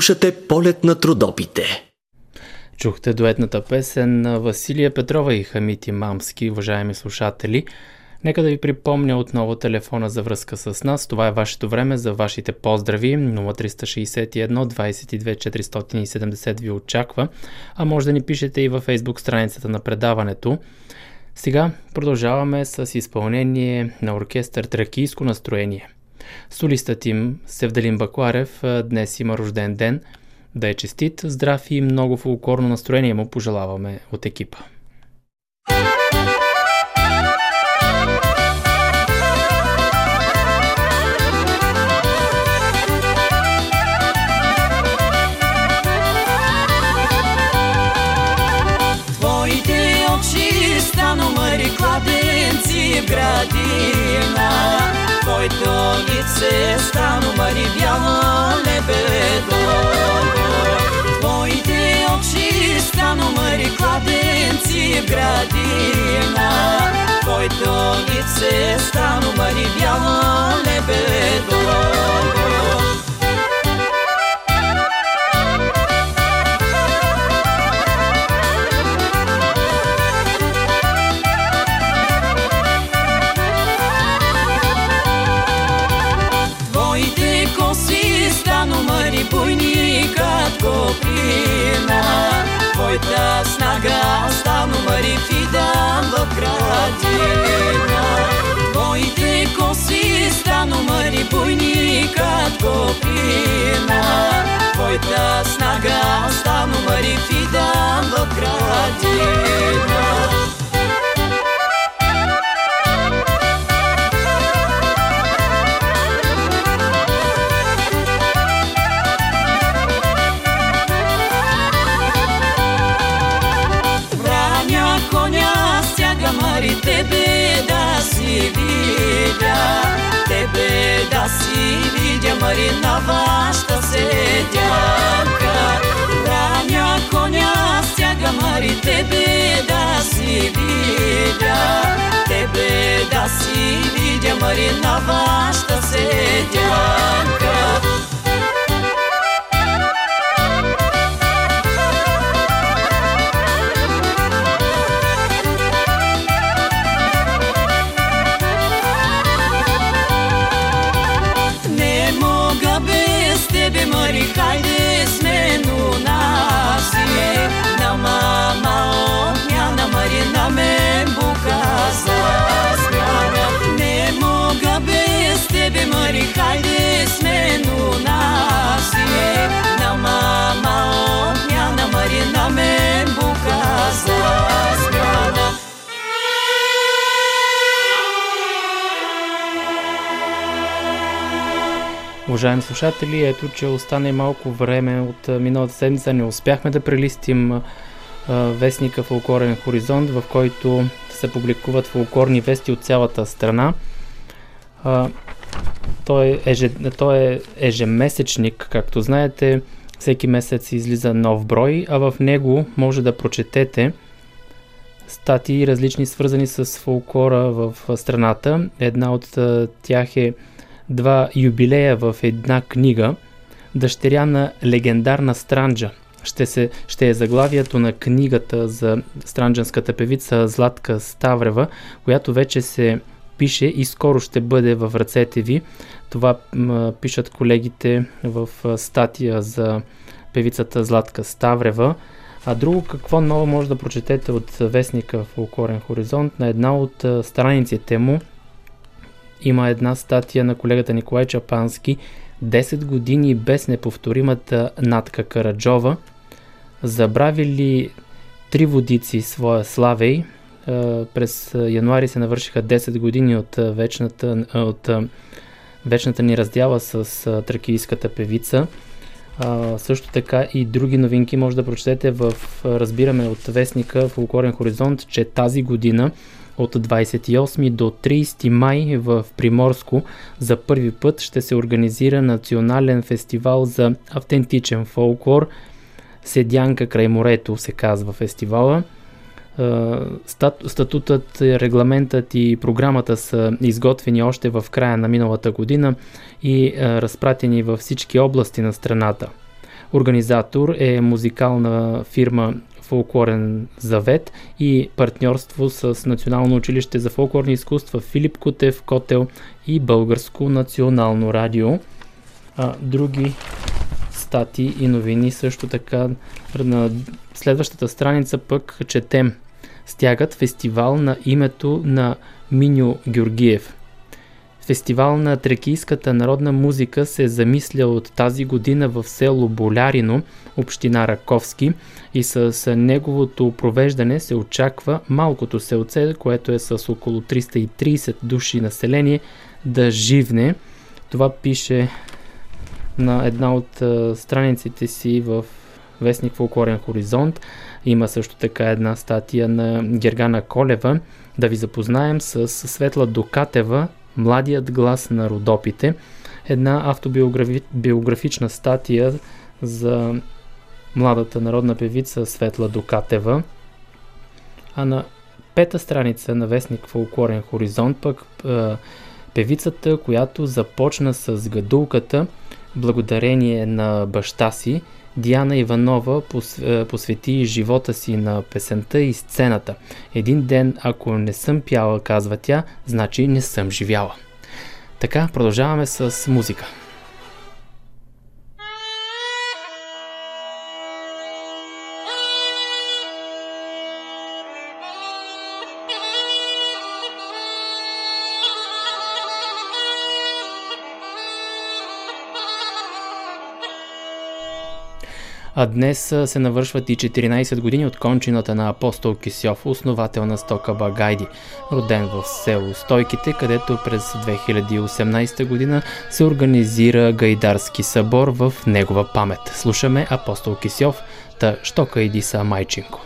Слушате полет на трудопите. Чухте дуетната песен на Василия Петрова и Хамити Мамски, уважаеми слушатели. Нека да ви припомня отново телефона за връзка с нас. Това е вашето време за вашите поздрави. 0361 22 470 ви очаква. А може да ни пишете и във фейсбук страницата на предаването. Сега продължаваме с изпълнение на оркестър Тракийско настроение. Солистът им Севдалин Бакларев днес има рожден ден. Да е честит, здрав и много фулкорно настроение му пожелаваме от екипа. Твоите очи станомари кладенци в градина Твоето лице станомари бяло лебедо Твоите очи станомари кладенци в градина. Твоето лице станомари бяло лебедо коси станомари буйни като пина. Твоята снага станомари фидан в градина. Твоите коси станомари буйни като пина. Твоята снага станомари фидан в градина. Враня видя Тебе да си видя мари на вашата седянка. Враня коня стяга мари тебе да си видя. Тебе да си видя мари на вашата Смяна Уважаеми слушатели, ето, че остане малко време от миналата седмица. Не успяхме да прелистим вестника Фолклорен хоризонт, в който се публикуват фолклорни вести от цялата страна. Той, е той е ежемесечник, както знаете. Всеки месец излиза нов брой, а в него може да прочетете статии различни свързани с фолклора в страната. Една от тях е два юбилея в една книга, дъщеря на легендарна Странджа. Ще, се, ще е заглавието на книгата за странджанската певица Златка Ставрева, която вече се пише и скоро ще бъде в ръцете ви. Това пишат колегите в статия за певицата Златка Ставрева. А друго какво ново може да прочетете от вестника Фолклорен хоризонт на една от страниците му има една статия на колегата Николай Чапански 10 години без неповторимата Натка Караджова. Забрави три водици своя славей? Е, През януари се навършиха 10 години от е, вечната, е, от е, вечната ни раздяла с е, тракийската певица. А, също така и други новинки може да прочетете в разбираме от вестника Фолклорен хоризонт, че тази година от 28 до 30 май в Приморско за първи път ще се организира национален фестивал за автентичен фолклор. Седянка край морето се казва фестивала. Статутът, регламентът и програмата са изготвени още в края на миналата година и разпратени във всички области на страната. Организатор е музикална фирма Фолклорен завет и партньорство с Национално училище за фолклорни изкуства Филип Кутев, Котел и Българско национално радио. А, други стати и новини също така на следващата страница пък четем. Стягат фестивал на името на Миньо Георгиев. Фестивал на трекийската народна музика се замисля от тази година в село Болярино, община Раковски и с неговото провеждане се очаква малкото селце, което е с около 330 души население, да живне. Това пише на една от страниците си в вестник Фолклорен хоризонт. Има също така една статия на Гергана Колева. Да ви запознаем с Светла Докатева, Младият глас на Родопите. Една автобиографична статия за младата народна певица Светла Докатева. А на пета страница на вестник Фолклорен хоризонт пък певицата, която започна с гадулката, благодарение на баща си, Диана Иванова посвети живота си на песента и сцената. Един ден, ако не съм пяла, казва тя, значи не съм живяла. Така, продължаваме с музика. А днес се навършват и 14 години от кончината на апостол Кисьов, основател на Стока Багайди, роден в село Стойките, където през 2018 година се организира Гайдарски събор в негова памет. Слушаме апостол Кисьов, та Штока иди са майчинко.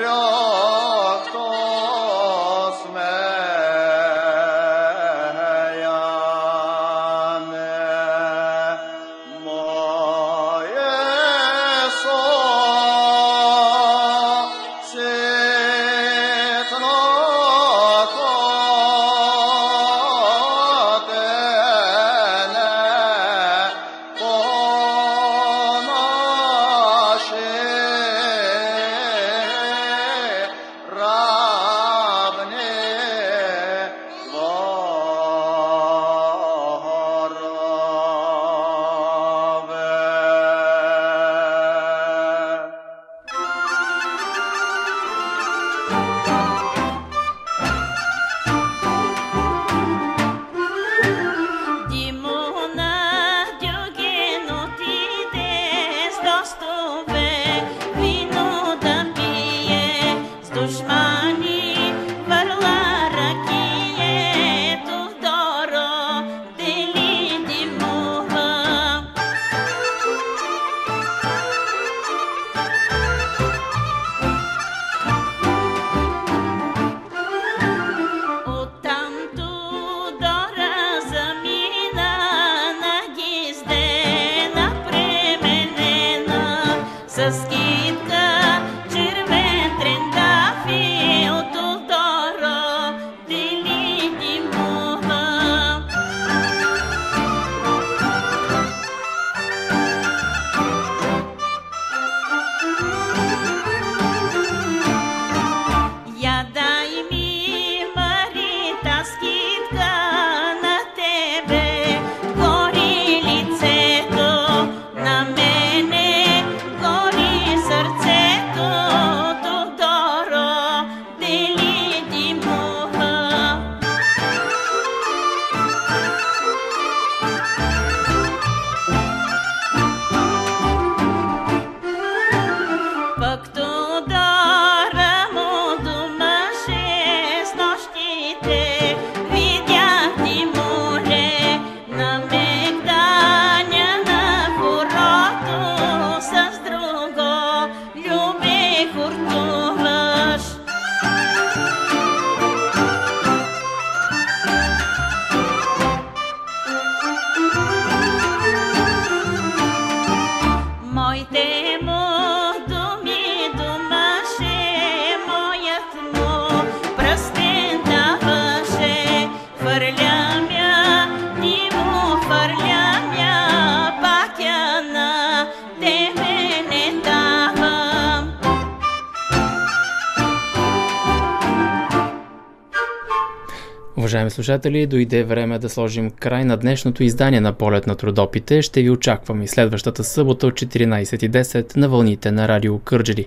Lord. Слушатели, дойде време да сложим край на днешното издание на Полет на трудопите. Ще ви очаквам и следващата събота от 14.10 на вълните на Радио Кърджели.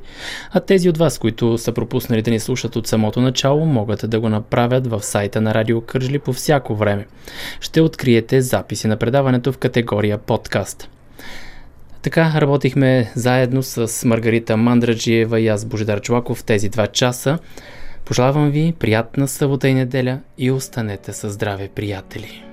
А тези от вас, които са пропуснали да ни слушат от самото начало, могат да го направят в сайта на Радио Кърджели по всяко време. Ще откриете записи на предаването в категория подкаст. Така работихме заедно с Маргарита Мандраджиева и аз Божидар Чулаков тези два часа. Пожелавам ви приятна събота и неделя и останете със здраве, приятели!